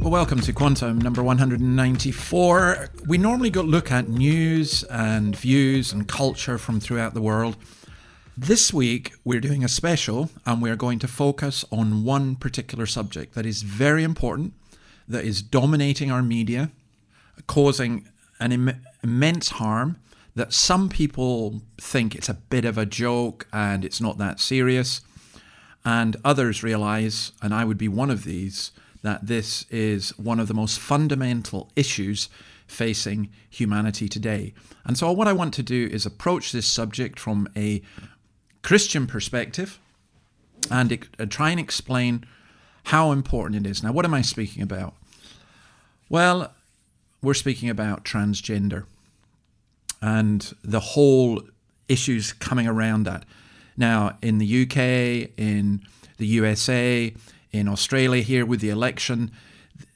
Well, welcome to Quantum number 194. We normally go look at news and views and culture from throughout the world. This week, we're doing a special and we're going to focus on one particular subject that is very important, that is dominating our media, causing an Im- immense harm, that some people think it's a bit of a joke and it's not that serious, and others realize, and I would be one of these, that this is one of the most fundamental issues facing humanity today. And so, what I want to do is approach this subject from a Christian perspective and uh, try and explain how important it is. Now, what am I speaking about? Well, we're speaking about transgender and the whole issues coming around that. Now, in the UK, in the USA, in Australia here with the election,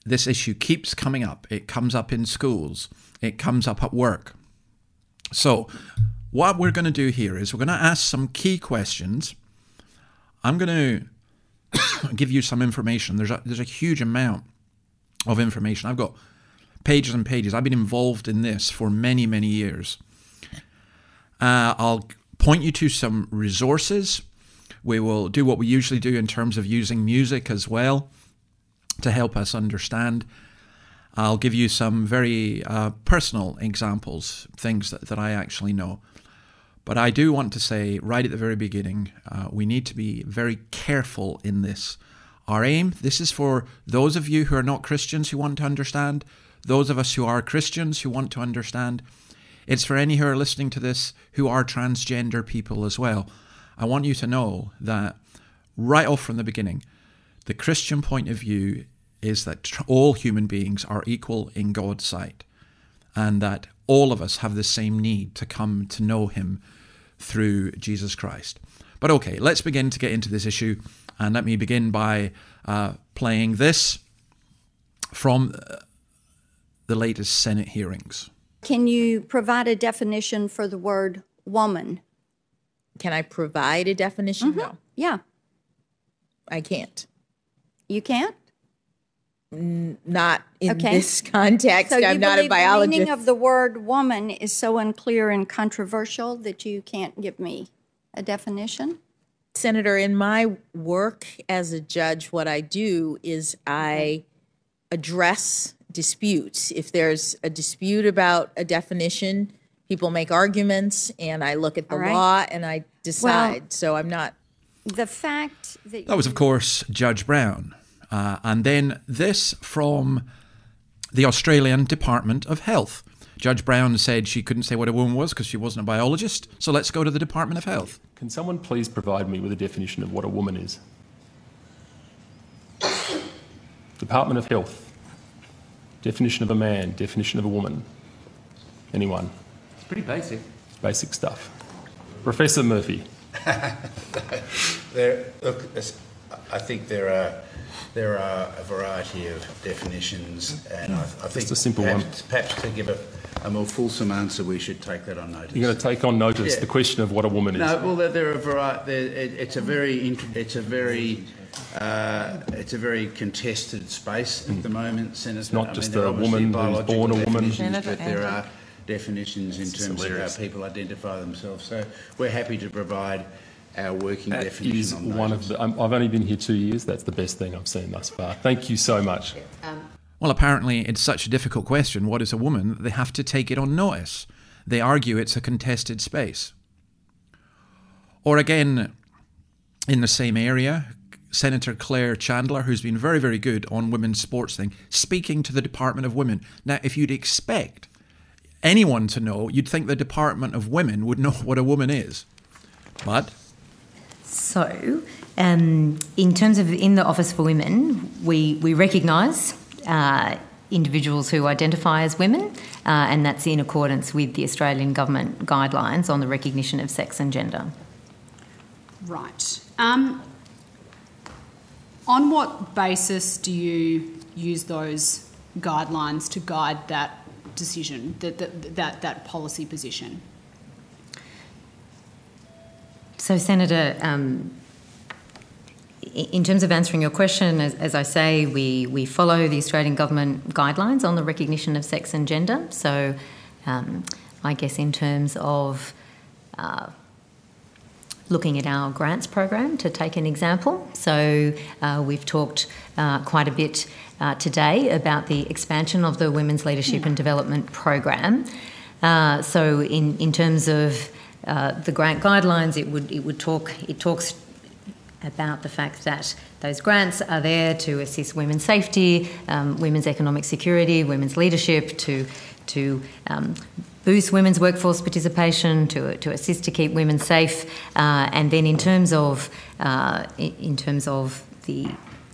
this issue keeps coming up. It comes up in schools, it comes up at work. So, what we're going to do here is we're going to ask some key questions. I'm going to give you some information. There's a, there's a huge amount of information. I've got pages and pages. I've been involved in this for many, many years. Uh, I'll point you to some resources. We will do what we usually do in terms of using music as well to help us understand. I'll give you some very uh, personal examples, things that, that I actually know. But I do want to say right at the very beginning, uh, we need to be very careful in this. Our aim, this is for those of you who are not Christians who want to understand, those of us who are Christians who want to understand. It's for any who are listening to this who are transgender people as well. I want you to know that right off from the beginning, the Christian point of view is that all human beings are equal in God's sight and that all of us have the same need to come to know Him through Jesus Christ. But okay, let's begin to get into this issue. And let me begin by uh, playing this from uh, the latest Senate hearings. Can you provide a definition for the word woman? Can I provide a definition? Mm-hmm. No, Yeah, I can't. you can't? Not in Okay. this context. So I'm not a believe the meaning of the word woman is so unclear and controversial that you can't give me a definition? Senator, in my work as a judge, what I do is I address disputes. If there's a dispute about a definition, people make arguments, and I look at the All right. law and I decide. so I'm not. The fact that That was, of course, Judge Brown. Uh, and then this from the Australian Department of Health. Judge Brown said she couldn't say what a woman was because she wasn't a biologist. So let's go to the Department of Health. Can someone please provide me with a definition of what a woman is? Department of Health. Definition of a man, definition of a woman. Anyone? It's pretty basic. It's Basic stuff. Professor Murphy. There, look, I think there are there are a variety of definitions, and I, I think a simple perhaps, perhaps to give a, a more fulsome answer, we should take that on notice. You're going to take on notice Yeah. the question of what a woman is. No, well, there, there are vari- there, it, it's a very, it's a very, uh, it's a very contested space at the moment, Senator. It's not I mean, just there a woman who's born a woman. But there are definitions in This is terms of how people identify themselves. So we're happy to provide our working That definition is on one of the. I'm, I've only been here two years. That's the best thing I've seen thus far. Thank you so much. Um, well, apparently, it's such a difficult question what is a woman that they have to take it on notice. They argue it's a contested space. Or again, in the same area, Senator Claire Chandler, who's been very, very good on women's sports thing, speaking to the Department of Women. Now, if you'd expect anyone to know, you'd think the Department of Women would know what a woman is. But So, um, in terms of in the Office for Women, we, we recognise uh, individuals who identify as women, uh, and that's in accordance with the Australian Government guidelines on the recognition of sex and gender. Right. Um, on what basis do you use those guidelines to guide that decision, that, that, that, that policy position? So, Senator, um, in terms of answering your question, as, as, I say, we, we follow the Australian Government guidelines on the recognition of sex and gender. So, um, I guess in terms of uh, looking at our grants program, to take an example. So, uh, we've talked uh, quite a bit uh, today about the expansion of the Women's Leadership and Development Program. Uh, so, in, in terms of uh, the grant guidelines, it would it would talk it talks about the fact that those grants are there to assist women's safety, um, women's economic security, women's leadership, to to um, boost women's workforce participation, to, to assist to keep women safe, uh, and then in terms of uh, in terms of the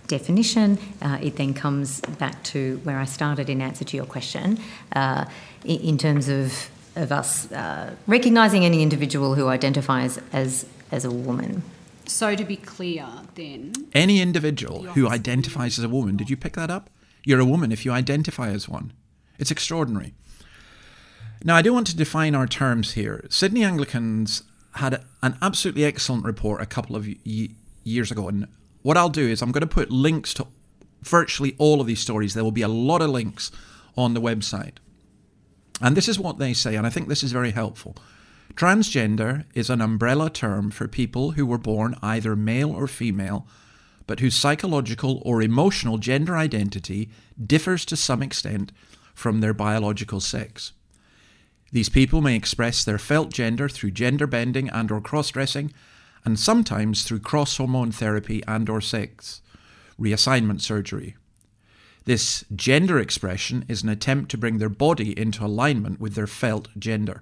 definition, uh, it then comes back to where I started in answer to your question, uh, in, in terms of of us uh, recognising any individual who identifies as as a woman. So to be clear, then any individual who identifies as a woman, did you pick that up? You're a woman if you identify as one. It's extraordinary. Now, I do want to define our terms here. Sydney Anglicans had an absolutely excellent report a couple of y- years ago, and what I'll do is I'm going to put links to virtually all of these stories. There will be a lot of links on the website. And this is what they say, and I think this is very helpful. Transgender is an umbrella term for people who were born either male or female, but whose psychological or emotional gender identity differs to some extent from their biological sex. These people may express their felt gender through gender bending and or cross-dressing, and sometimes through cross-hormone therapy and or sex reassignment surgery. This gender expression is an attempt to bring their body into alignment with their felt gender.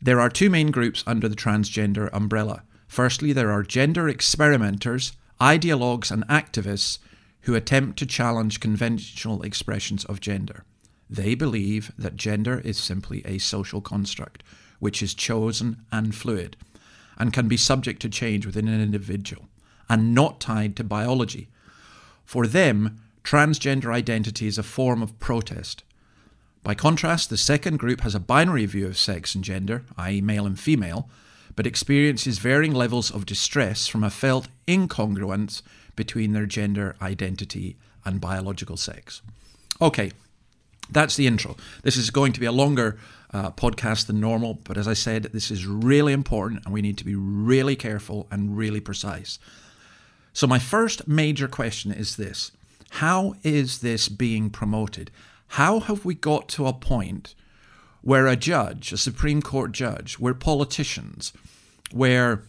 There are two main groups under the transgender umbrella. Firstly, there are gender experimenters, ideologues, and activists who attempt to challenge conventional expressions of gender. They believe that gender is simply a social construct, which is chosen and fluid, and can be subject to change within an individual, and not tied to biology. For them, transgender identity is a form of protest. By contrast, the second group has a binary view of sex and gender, i.e., male and female, but experiences varying levels of distress from a felt incongruence between their gender identity and biological sex. Okay, that's the intro. This is going to be a longer uh, podcast than normal, but as I said, this is really important and we need to be really careful and really precise. So, my first major question is this how is this being promoted? How have we got to a point where a judge, a Supreme Court judge, where politicians, where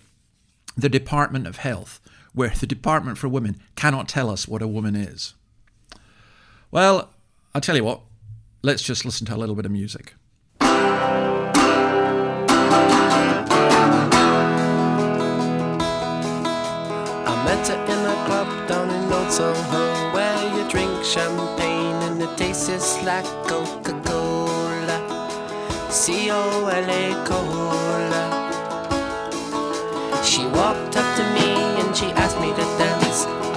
the Department of Health, where the Department for Women cannot tell us what a woman is? Well, I'll tell you what, let's just listen to a little bit of music. I met her in a club down in Old Soho where you drink champagne and it tastes like Coca Cola. C O L A Cola. She walked up to me she asked me to dance.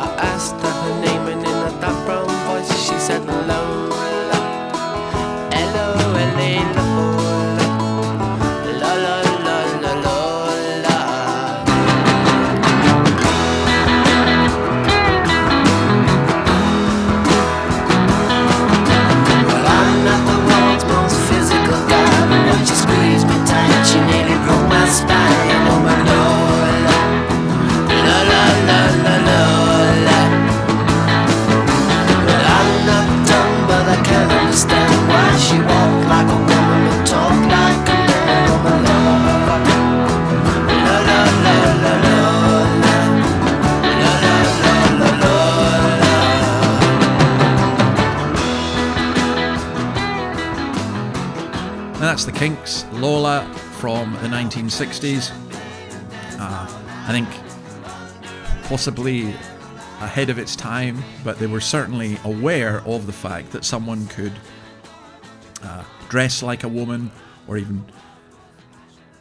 Kinks, Lola from the 1960s. Uh, I think possibly ahead of its time, but they were certainly aware of the fact that someone could uh, dress like a woman or even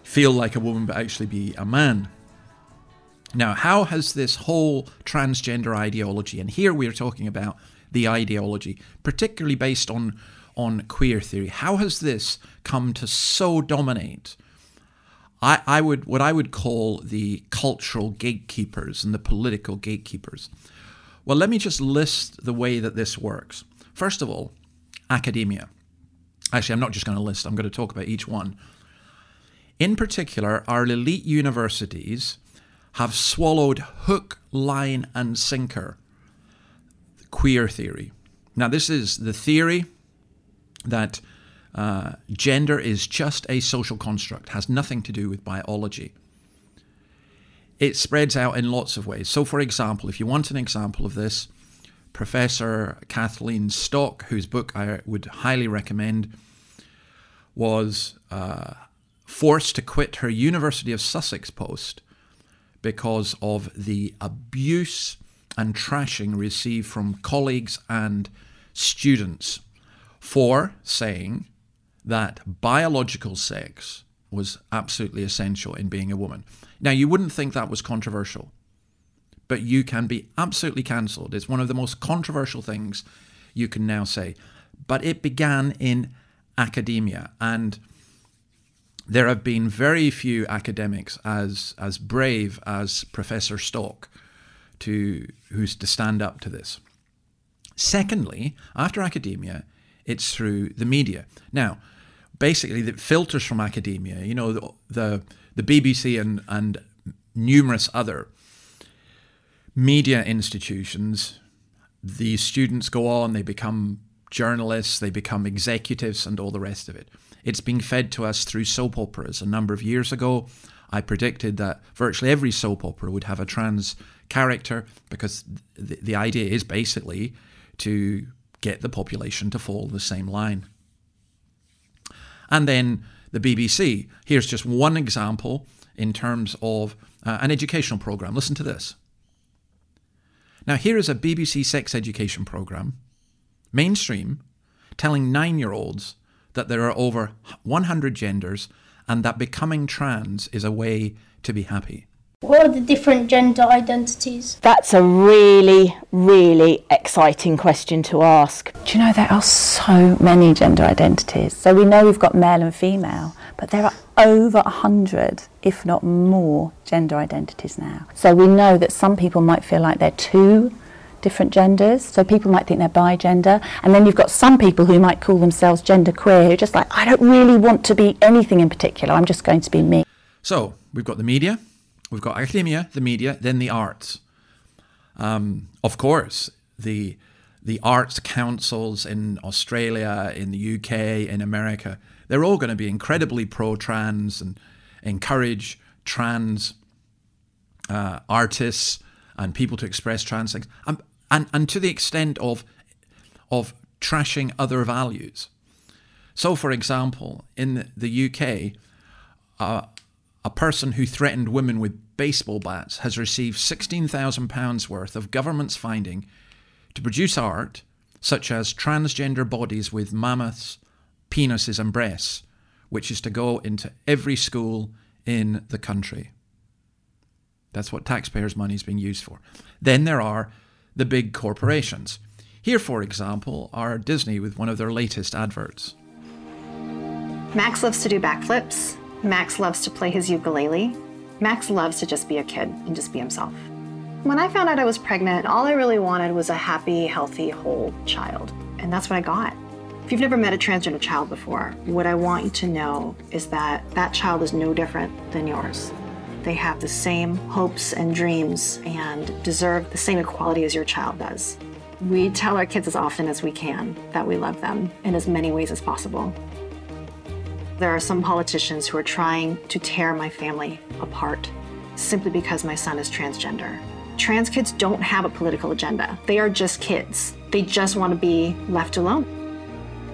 feel like a woman but actually be a man. Now, how has this whole transgender ideology, and here we are talking about the ideology, particularly based on, on queer theory, how has this come to so dominate? I, I would what I would call the cultural gatekeepers and the political gatekeepers. Well, let me just list the way that this works. First of all, academia. Actually, I'm not just going to list, I'm going to talk about each one. In particular, our elite universities have swallowed hook, line, and sinker queer theory. Now, this is the theory that uh, gender is just a social construct, has nothing to do with biology. It spreads out in lots of ways. So, for example, if you want an example of this, Professor Kathleen Stock, whose book I would highly recommend, was uh, forced to quit her University of Sussex post because of the abuse and trashing received from colleagues and students for saying that biological sex was absolutely essential in being a woman. Now, you wouldn't think that was controversial, but you can be absolutely cancelled. It's one of the most controversial things you can now say. But it began in academia, and there have been very few academics as as brave as Professor Stock to who's to stand up to this. Secondly, after academia, it's through the media. Now, basically, the filters from academia, you know, the the, the BBC and and numerous other media institutions. These students go on; they become journalists, they become executives, and all the rest of it. It's being fed to us through soap operas. A number of years ago, I predicted that virtually every soap opera would have a trans character because the, the idea is basically to get the population to follow the same line. And then the BBC. Here's just one example in terms of uh, an educational program. Listen to this. Now, here is a BBC sex education program, mainstream, telling nine year olds that there are over 100 genders and that becoming trans is a way to be happy. What are the different gender identities? That's a really, really exciting question to ask. Do you know there are so many gender identities? So we know we've got male and female, but there are over a hundred, if not more, gender identities now. So we know that some people might feel like they're two different genders. So people might think they're bi-gender, and then you've got some people who might call themselves gender queer, who are just like, I don't really want to be anything in particular. I'm just going to be me. So we've got the media, we've got academia, the media, then the arts. Um, of course, the the arts councils in Australia, in the UK, in America, they're all going to be incredibly pro-trans and encourage trans uh, artists and people to express trans things. Um, and, and to the extent of, of trashing other values. So, for example, in the UK, uh, a person who threatened women with baseball bats has received £16,000 worth of government's funding to produce art such as transgender bodies with mammoths, penises, and breasts, which is to go into every school in the country. That's what taxpayers' money is being used for. Then there are the big corporations. Here, for example, are Disney with one of their latest adverts. Max loves to do backflips. Max loves to play his ukulele. Max loves to just be a kid and just be himself. When I found out I was pregnant, all I really wanted was a happy, healthy, whole child. And that's what I got. If you've never met a transgender child before, what I want you to know is that that child is no different than yours. They have the same hopes and dreams and deserve the same equality as your child does. We tell our kids as often as we can that we love them in as many ways as possible. There are some politicians who are trying to tear my family apart simply because my son is transgender. Trans kids don't have a political agenda. They are just kids. They just want to be left alone.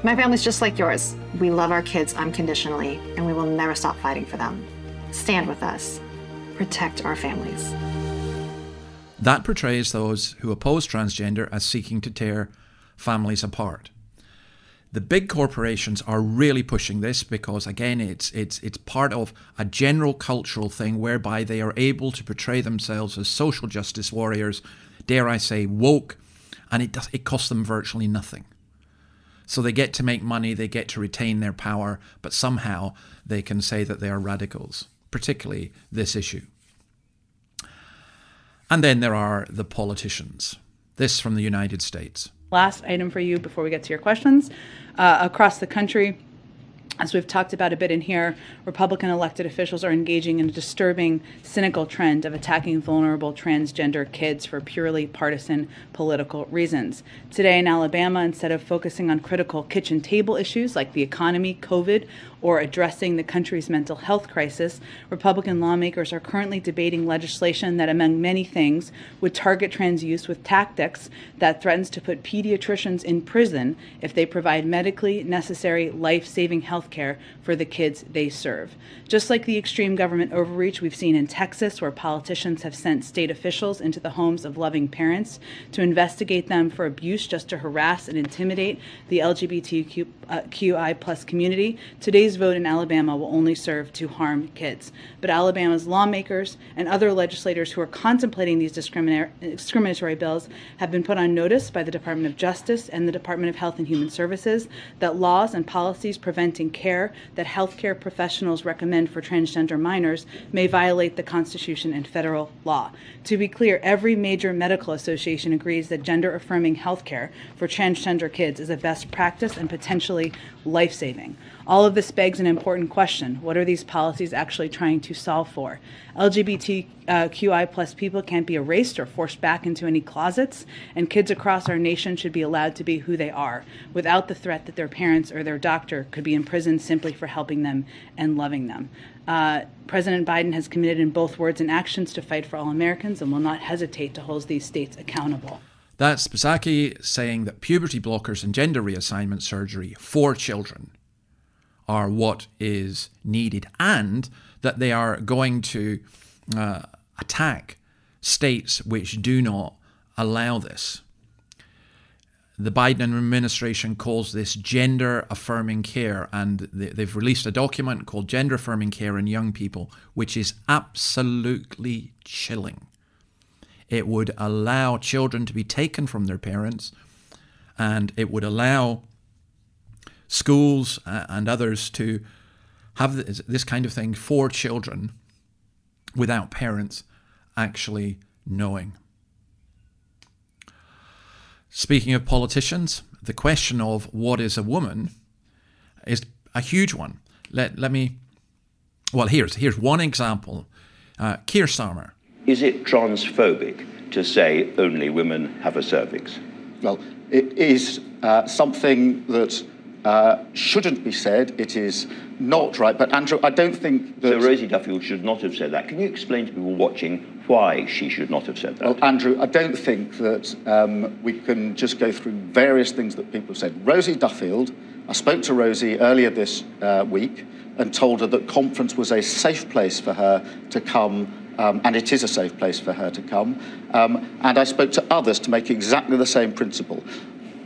My family's just like yours. We love our kids unconditionally, and we will never stop fighting for them. Stand with us. Protect our families. That portrays those who oppose transgender as seeking to tear families apart. The big corporations are really pushing this because again it's it's it's part of a general cultural thing whereby they are able to portray themselves as social justice warriors, dare I say woke, and it does it costs them virtually nothing. So they get to make money, they get to retain their power, but somehow they can say that they are radicals, particularly this issue. And then there are the politicians. This from the United States. Last item for you before we get to your questions. Uh, across the country, as we've talked about a bit in here, Republican elected officials are engaging in a disturbing, cynical trend of attacking vulnerable transgender kids for purely partisan political reasons. Today in Alabama, instead of focusing on critical kitchen table issues like the economy, COVID, or addressing the country's mental health crisis, Republican lawmakers are currently debating legislation that, among many things, would target trans youth with tactics that threatens to put pediatricians in prison if they provide medically necessary life saving health care for the kids they serve. Just like the extreme government overreach we've seen in Texas, where politicians have sent state officials into the homes of loving parents to investigate them for abuse just to harass and intimidate the LGBTQI uh, plus community, today's vote in Alabama will only serve to harm kids. But Alabama's lawmakers and other legislators who are contemplating these discriminatory bills have been put on notice by the Department of Justice and the Department of Health and Human Services that laws and policies preventing care that healthcare professionals recommend for transgender minors may violate the Constitution and federal law. To be clear, every major medical association agrees that gender affirming healthcare for transgender kids is a best practice and potentially life saving. All of this begs an important question. What are these policies actually trying to solve for? LGBTQI plus people can't be erased or forced back into any closets, and kids across our nation should be allowed to be who they are without the threat that their parents or their doctor could be imprisoned simply for helping them and loving them. Uh, President Biden has committed in both words and actions to fight for all Americans and will not hesitate to hold these states accountable. That's Psaki saying that puberty blockers and gender reassignment surgery for children are what is needed and that they are going to uh, attack states which do not allow this. The Biden administration calls this gender affirming care, and they've released a document called Gender Affirming Care in Young People, which is absolutely chilling. It would allow children to be taken from their parents, and it would allow schools uh, and others to have this kind of thing for children without parents actually knowing. Speaking of politicians, the question of what is a woman is a huge one. Let, let me, well, here's, here's one example. Uh, Keir Starmer. Is it transphobic to say only women have a cervix? Well, it is uh, something that uh, shouldn't be said. It is not right. But Andrew, I don't think that. So Rosie Duffield should not have said that. Can you explain to people watching why she should not have said that? Well, Andrew, I don't think that um, we can just go through various things that people have said. Rosie Duffield, I spoke to Rosie earlier this uh, week and told her that conference was a safe place for her to come um, and it is a safe place for her to come. Um, and I spoke to others to make exactly the same principle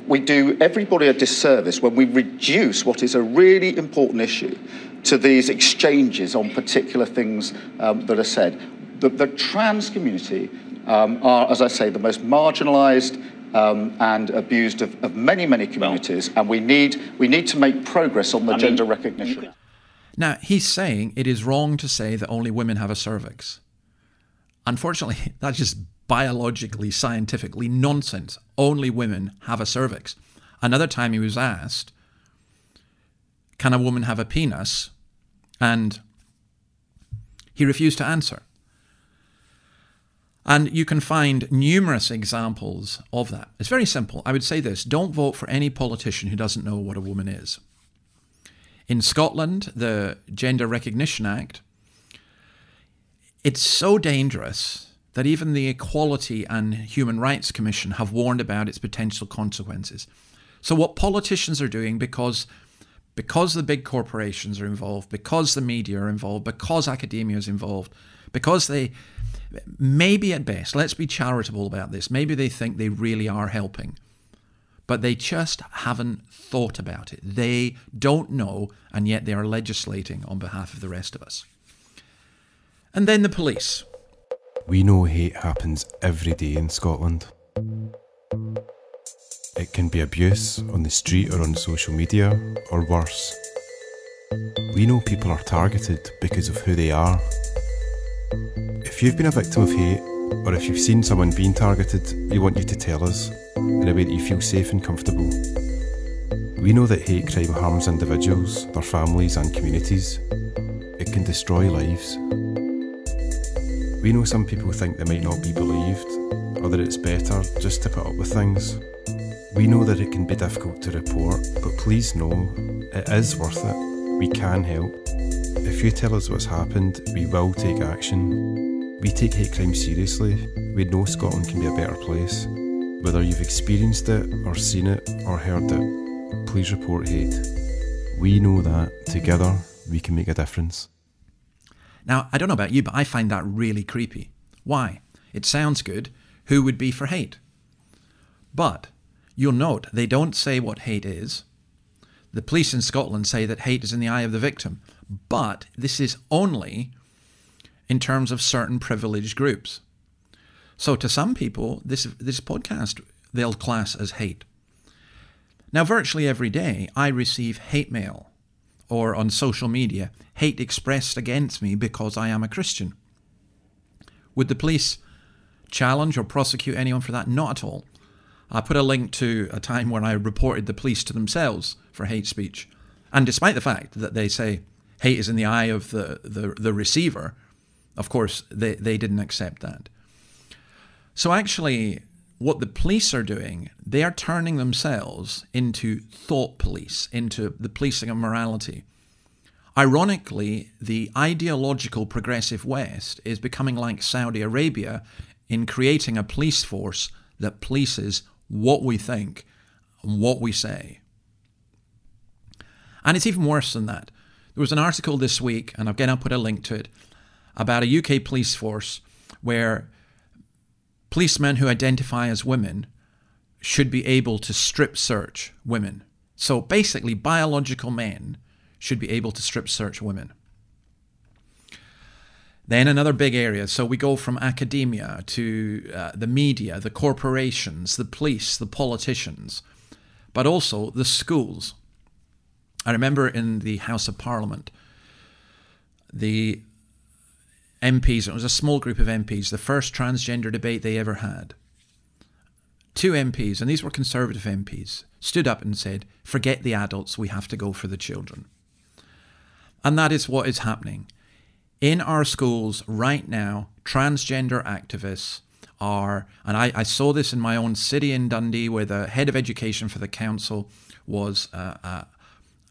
we do everybody a disservice when we reduce what is a really important issue to these exchanges on particular things um, that are said. The, the trans community um, are, as I say, the most marginalised um, and abused of, of, many, many communities, and we need, we need to make progress on the I gender mean, recognition. Now, he's saying it is wrong to say that only women have a cervix. Unfortunately, that's just biologically, scientifically nonsense. Only women have a cervix. Another time he was asked, Can a woman have a penis? And he refused to answer. And you can find numerous examples of that. It's very simple. I would say this don't vote for any politician who doesn't know what a woman is. In Scotland, the Gender Recognition Act, it's so dangerous that even the Equality and Human Rights Commission have warned about its potential consequences. So what politicians are doing because because the big corporations are involved, because the media are involved, because academia is involved, because they maybe at best, let's be charitable about this. Maybe they think they really are helping, but they just haven't thought about it. They don't know, and yet they are legislating on behalf of the rest of us. And then the police. We know hate happens every day in Scotland. It can be abuse on the street or on social media, or worse. We know people are targeted because of who they are. If you've been a victim of hate, or if you've seen someone being targeted, we want you to tell us in a way that you feel safe and comfortable. We know that hate crime harms individuals, their families, and communities. It can destroy lives. We know some people think they might not be believed, or that it's better just to put up with things. We know that it can be difficult to report, but please know it is worth it. We can help. If you tell us what's happened, we will take action. We take hate crime seriously. We know Scotland can be a better place. Whether you've experienced it, or seen it, or heard it, please report hate. We know that together we can make a difference. Now, I don't know about you, but I find that really creepy. Why? It sounds good. Who would be for hate? But you'll note they don't say what hate is. The police in Scotland say that hate is in the eye of the victim, but this is only in terms of certain privileged groups. So to some people, this this podcast they'll class as hate. Now, virtually every day, I receive hate mail or on social media, hate expressed against me because I am a Christian. Would the police challenge or prosecute anyone for that? Not at all. I put a link to a time when I reported the police to themselves for hate speech. And despite the fact that they say hate is in the eye of the, the, the receiver, of course, they, they didn't accept that. So actually, what the police are doing, they are turning themselves into thought police, into the policing of morality. Ironically, the ideological progressive West is becoming like Saudi Arabia in creating a police force that polices what we think and what we say. And it's even worse than that. There was an article this week, and again I'll put a link to it, about a UK police force where policemen who identify as women should be able to strip search women. So basically, biological men should be able to strip search women. Then another big area. So we go from academia to uh, the media, the corporations, the police, the politicians, but also the schools. I remember in the House of Parliament, the MPs, it was a small group of MPs, the first transgender debate they ever had. Two MPs, and these were Conservative MPs, stood up and said, Forget the adults, we have to go for the children. And that is what is happening. In our schools right now, transgender activists are, and I, I saw this in my own city in Dundee, where the head of education for the council was uh, a,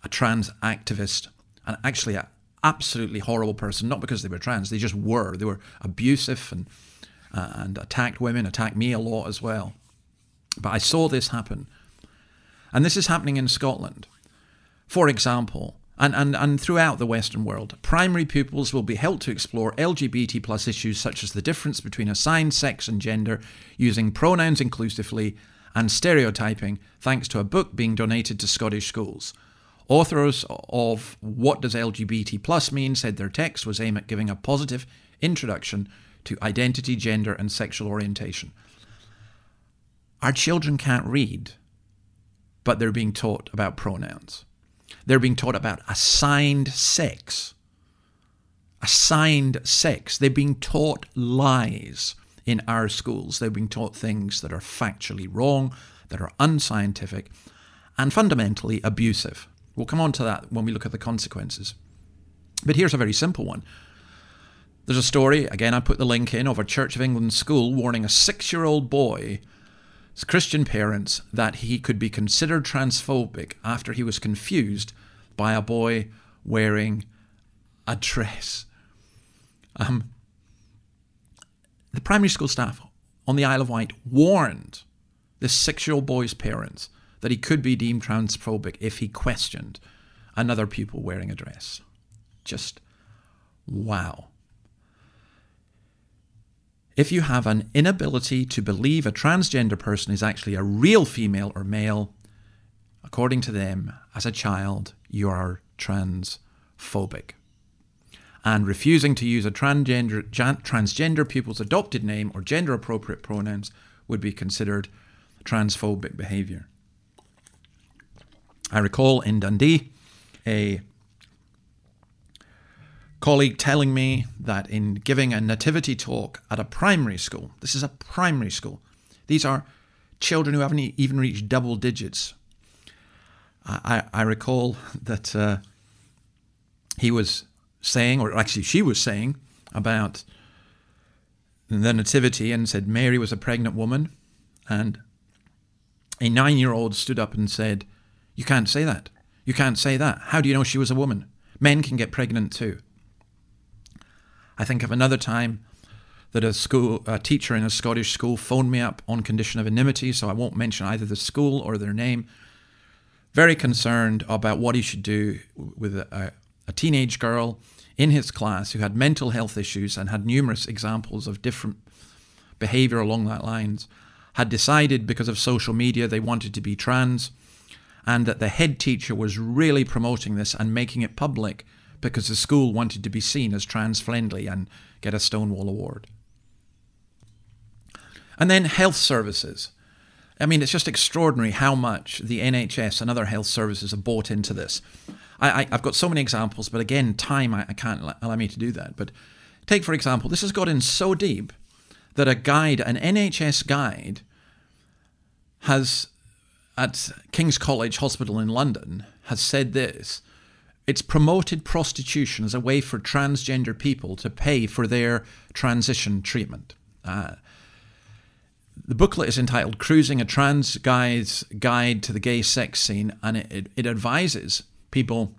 a trans activist, and actually a, absolutely horrible person, not because they were trans, they just were. They were abusive and, uh, and attacked women, attacked me a lot as well. But I saw this happen. And this is happening in Scotland. For example, and, and, and throughout the Western world, primary pupils will be helped to explore LGBT plus issues such as the difference between assigned sex and gender using pronouns inclusively and stereotyping, thanks to a book being donated to Scottish schools. Authors of What Does LGBT Plus Mean said their text was aimed at giving a positive introduction to identity, gender, and sexual orientation. Our children can't read, but they're being taught about pronouns. They're being taught about assigned sex. Assigned sex. They're being taught lies in our schools. They're being taught things that are factually wrong, that are unscientific, and fundamentally abusive. We'll come on to that when we look at the consequences. But here's a very simple one. There's a story, again, I put the link in, of a Church of England school warning a six year old boy, his Christian parents, that he could be considered transphobic after he was confused by a boy wearing a dress. Um, the primary school staff on the Isle of Wight warned this six year old boy's parents that he could be deemed transphobic if he questioned another pupil wearing a dress. Just wow. If you have an inability to believe a transgender person is actually a real female or male, according to them, as a child, you are transphobic. And refusing to use a transgender, transgender pupil's adopted name or gender appropriate pronouns would be considered transphobic behaviour. I recall in Dundee a colleague telling me that in giving a nativity talk at a primary school, this is a primary school, these are children who haven't even reached double digits. I, I, recall that uh, he was saying, or actually she was saying, about the nativity and said Mary was a pregnant woman. And a nine year old stood up and said, You can't say that. You can't say that. How do you know she was a woman? Men can get pregnant too. I think of another time that a school a teacher in a Scottish school phoned me up on condition of anonymity, so I won't mention either the school or their name. Very concerned about what he should do with a, a teenage girl in his class who had mental health issues and had numerous examples of different behavior along that lines, had decided because of social media they wanted to be trans, and that the head teacher was really promoting this and making it public because the school wanted to be seen as trans friendly and get a Stonewall Award. And then health services. I mean, it's just extraordinary how much the NHS and other health services have bought into this. I, have got so many examples, but again, time I, I can't allow me to do that. But take, for example, this has got in so deep that a guide, an NHS guide, has at King's College Hospital in London has said this it's promoted prostitution as a way for transgender people to pay for their transition treatment. Uh, the booklet is entitled Cruising a Trans Guy's Guide to the Gay Sex Scene, and it, it, it advises people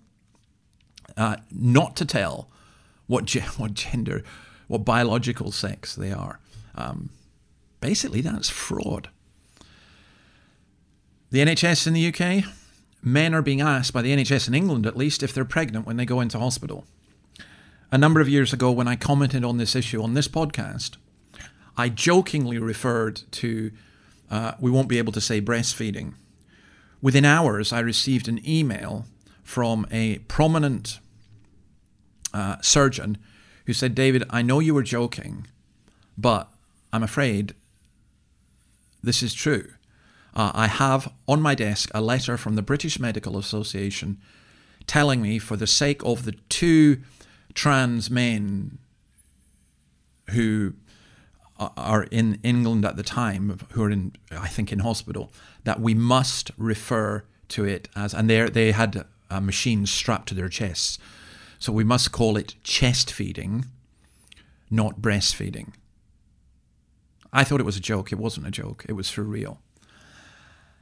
uh, not to tell what, ge- what gender, what biological sex they are. Um, basically, that's fraud. The NHS in the UK, men are being asked by the NHS in England at least if they're pregnant when they go into hospital. A number of years ago, when I commented on this issue on this podcast, I jokingly referred to uh, we won't be able to say breastfeeding. Within hours, I received an email from a prominent uh, surgeon who said, David, I know you were joking, but I'm afraid this is true. Uh, I have on my desk a letter from the British Medical Association telling me, for the sake of the two trans men who are in England at the time, who are in, I think, in hospital, that we must refer to it as, and they they had a machine strapped to their chests, so we must call it chest feeding, not breastfeeding. I thought it was a joke. It wasn't a joke. It was for real.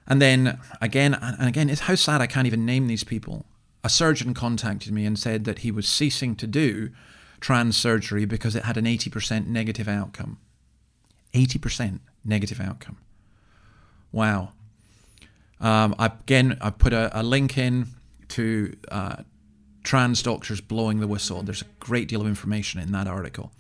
And then again, and again, it's how sad I can't even name these people. A surgeon contacted me and said that he was ceasing to do trans surgery because it had an 80% negative outcome. 80% negative outcome. Wow. Um, again, I put a, a, link in to uh, trans doctors blowing the whistle. There's a great deal of information in that article.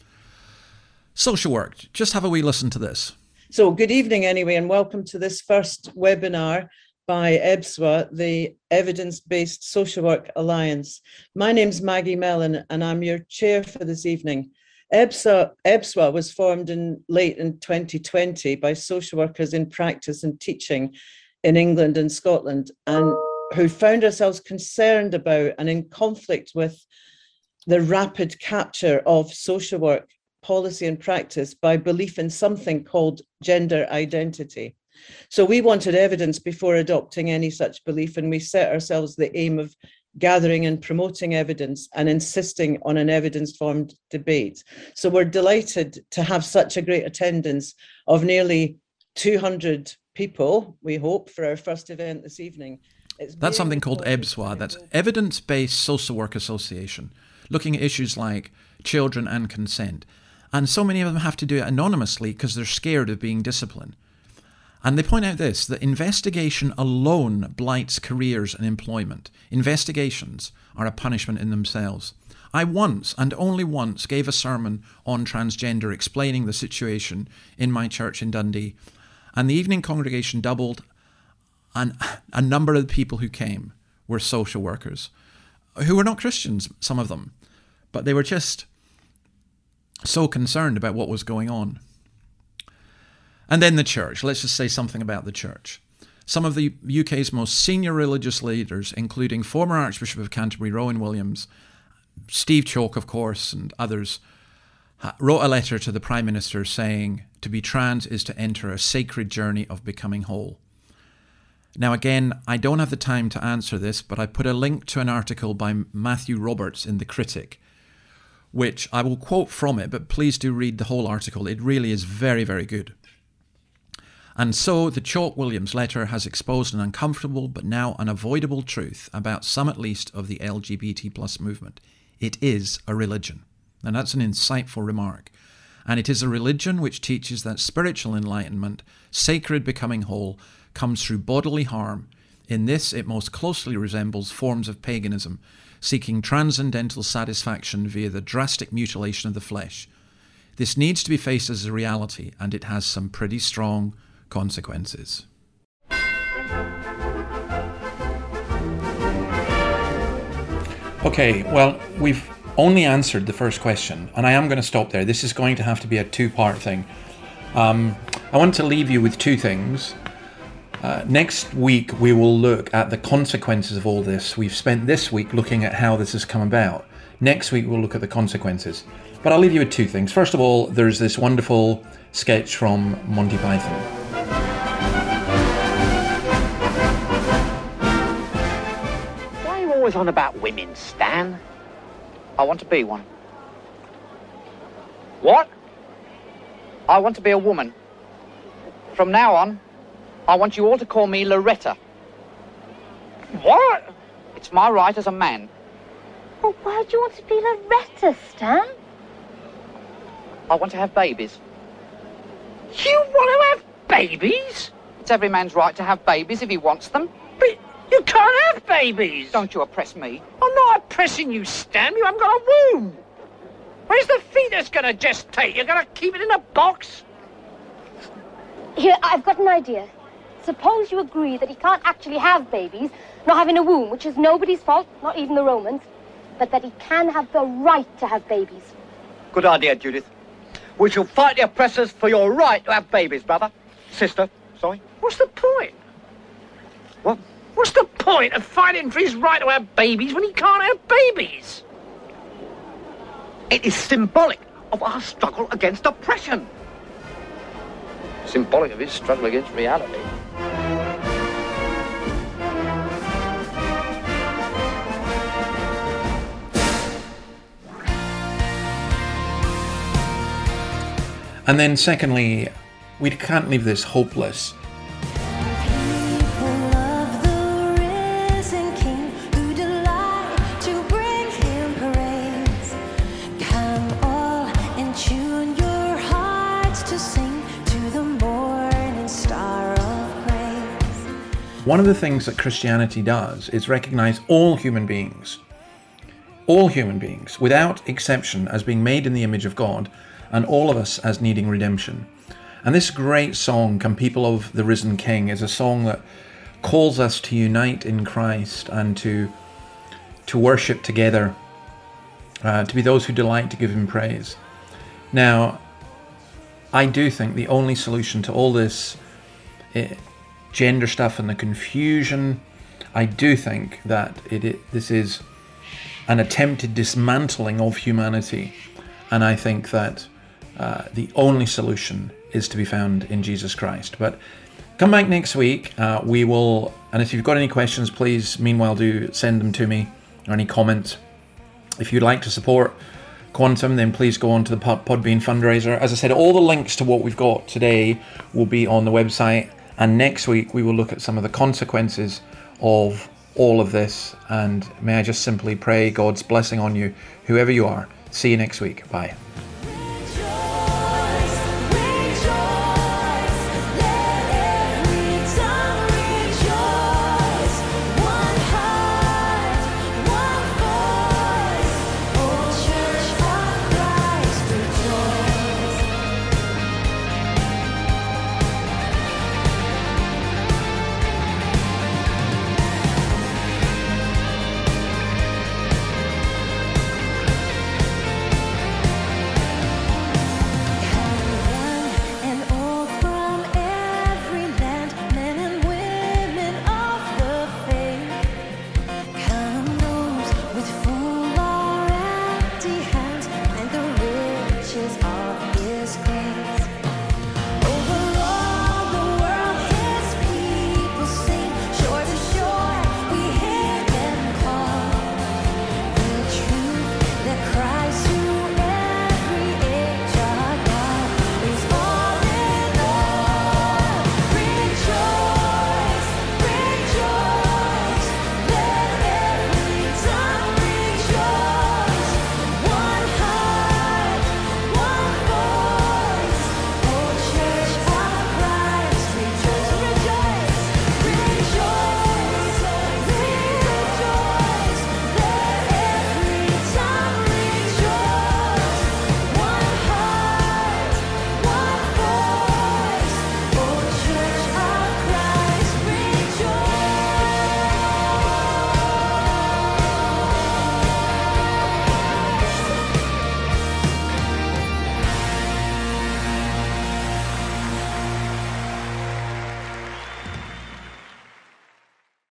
Social work. Just have a wee listen to this. So, good evening, anyway, and welcome to this first webinar by EBSWA, the Evidence Based Social Work Alliance. My name's Maggie Mellon, and I'm your chair for this evening. EBSWA, EBSWA was formed in late in 2020 by social workers in practice and teaching in England and Scotland, and who found ourselves concerned about and in conflict with the rapid capture of social work policy and practice by belief in something called gender identity. So we wanted evidence before adopting any such belief, and we set ourselves the aim of gathering and promoting evidence and insisting on an evidence formed debate. So we're delighted to have such a great attendance of nearly 200 people, we hope, for our first event this evening. It's That's something called EBSWA, that's Evidence Based Social Work Association, looking at issues like children and consent. And so many of them have to do it anonymously because they're scared of being disciplined. And they point out this that investigation alone blights careers and employment. Investigations are a punishment in themselves. I once, and only once, gave a sermon on transgender explaining the situation in my church in Dundee, and the evening congregation doubled, and a number of the people who came were social workers who were not Christians, some of them, but they were just so concerned about what was going on. And then the church. Let's just say something about the church. Some of the UK's most senior religious leaders, including former Archbishop of Canterbury Rowan Williams, Steve Chalke, of course, and others, wrote a letter to the Prime Minister saying to be trans is to enter a sacred journey of becoming whole. Now, again, I don't have the time to answer this, but I put a link to an article by Matthew Roberts in The Critic, which I will quote from it, but please do read the whole article. It really is very, very good. And so the Chalke Williams letter has exposed an uncomfortable but now unavoidable truth about some at least of the LGBT plus movement. It is a religion. And that's an insightful remark. And it is a religion which teaches that spiritual enlightenment, sacred becoming whole, comes through bodily harm. In this, it most closely resembles forms of paganism, seeking transcendental satisfaction via the drastic mutilation of the flesh. This needs to be faced as a reality, and it has some pretty strong consequences. Okay, well, we've only answered the first question, and I am going to stop there. This is going to have to be a two part thing. Um, I want to leave you with two things. Uh, next week, we will look at the consequences of all this. We've spent this week looking at how this has come about. Next week, we'll look at the consequences. But I'll leave you with two things. First of all, there's this wonderful sketch from Monty Python. Why are you always on about women, Stan? I want to be one. What? I want to be a woman. From now on, I want you all to call me Loretta. What? It's my right as a man. Well, why do you want to be Loretta, Stan? I want to have babies. You want to have babies? It's every man's right to have babies if he wants them. But you can't have babies. Don't you oppress me. I'm not oppressing you, Stan. You haven't got a womb. Where's the fetus going to gestate? You're going to keep it in a box? Here, I've got an idea. Suppose you agree that he can't actually have babies, not having a womb, which is nobody's fault, not even the Romans, but that he can have the right to have babies. Good idea, Judith. We shall fight the oppressors for your right to have babies, brother. Sister, sorry. What's the point? What? What's the point of fighting for his right to have babies when he can't have babies? It is symbolic of our struggle against oppression. Symbolic of his struggle against reality. And then, secondly, we can't leave this hopeless. One of the things that Christianity does is recognize all human beings, all human beings, without exception, as being made in the image of God, and all of us as needing redemption. And this great song, Come People of the Risen King, is a song that calls us to unite in Christ and to, to worship together, uh, to be those who delight to give Him praise. Now, I do think the only solution to all this eh, gender stuff and the confusion, I do think that it, it this is an attempted dismantling of humanity, and I think that uh, the only solution is to be found in Jesus Christ. But come back next week. Uh, we will, and if you've got any questions, please, meanwhile, do send them to me or any comments. If you'd like to support Quantum, then please go on to the Podbean fundraiser. As I said, all the links to what we've got today will be on the website. And next week, we will look at some of the consequences of all of this. And may I just simply pray God's blessing on you, whoever you are. See you next week. Bye. pictures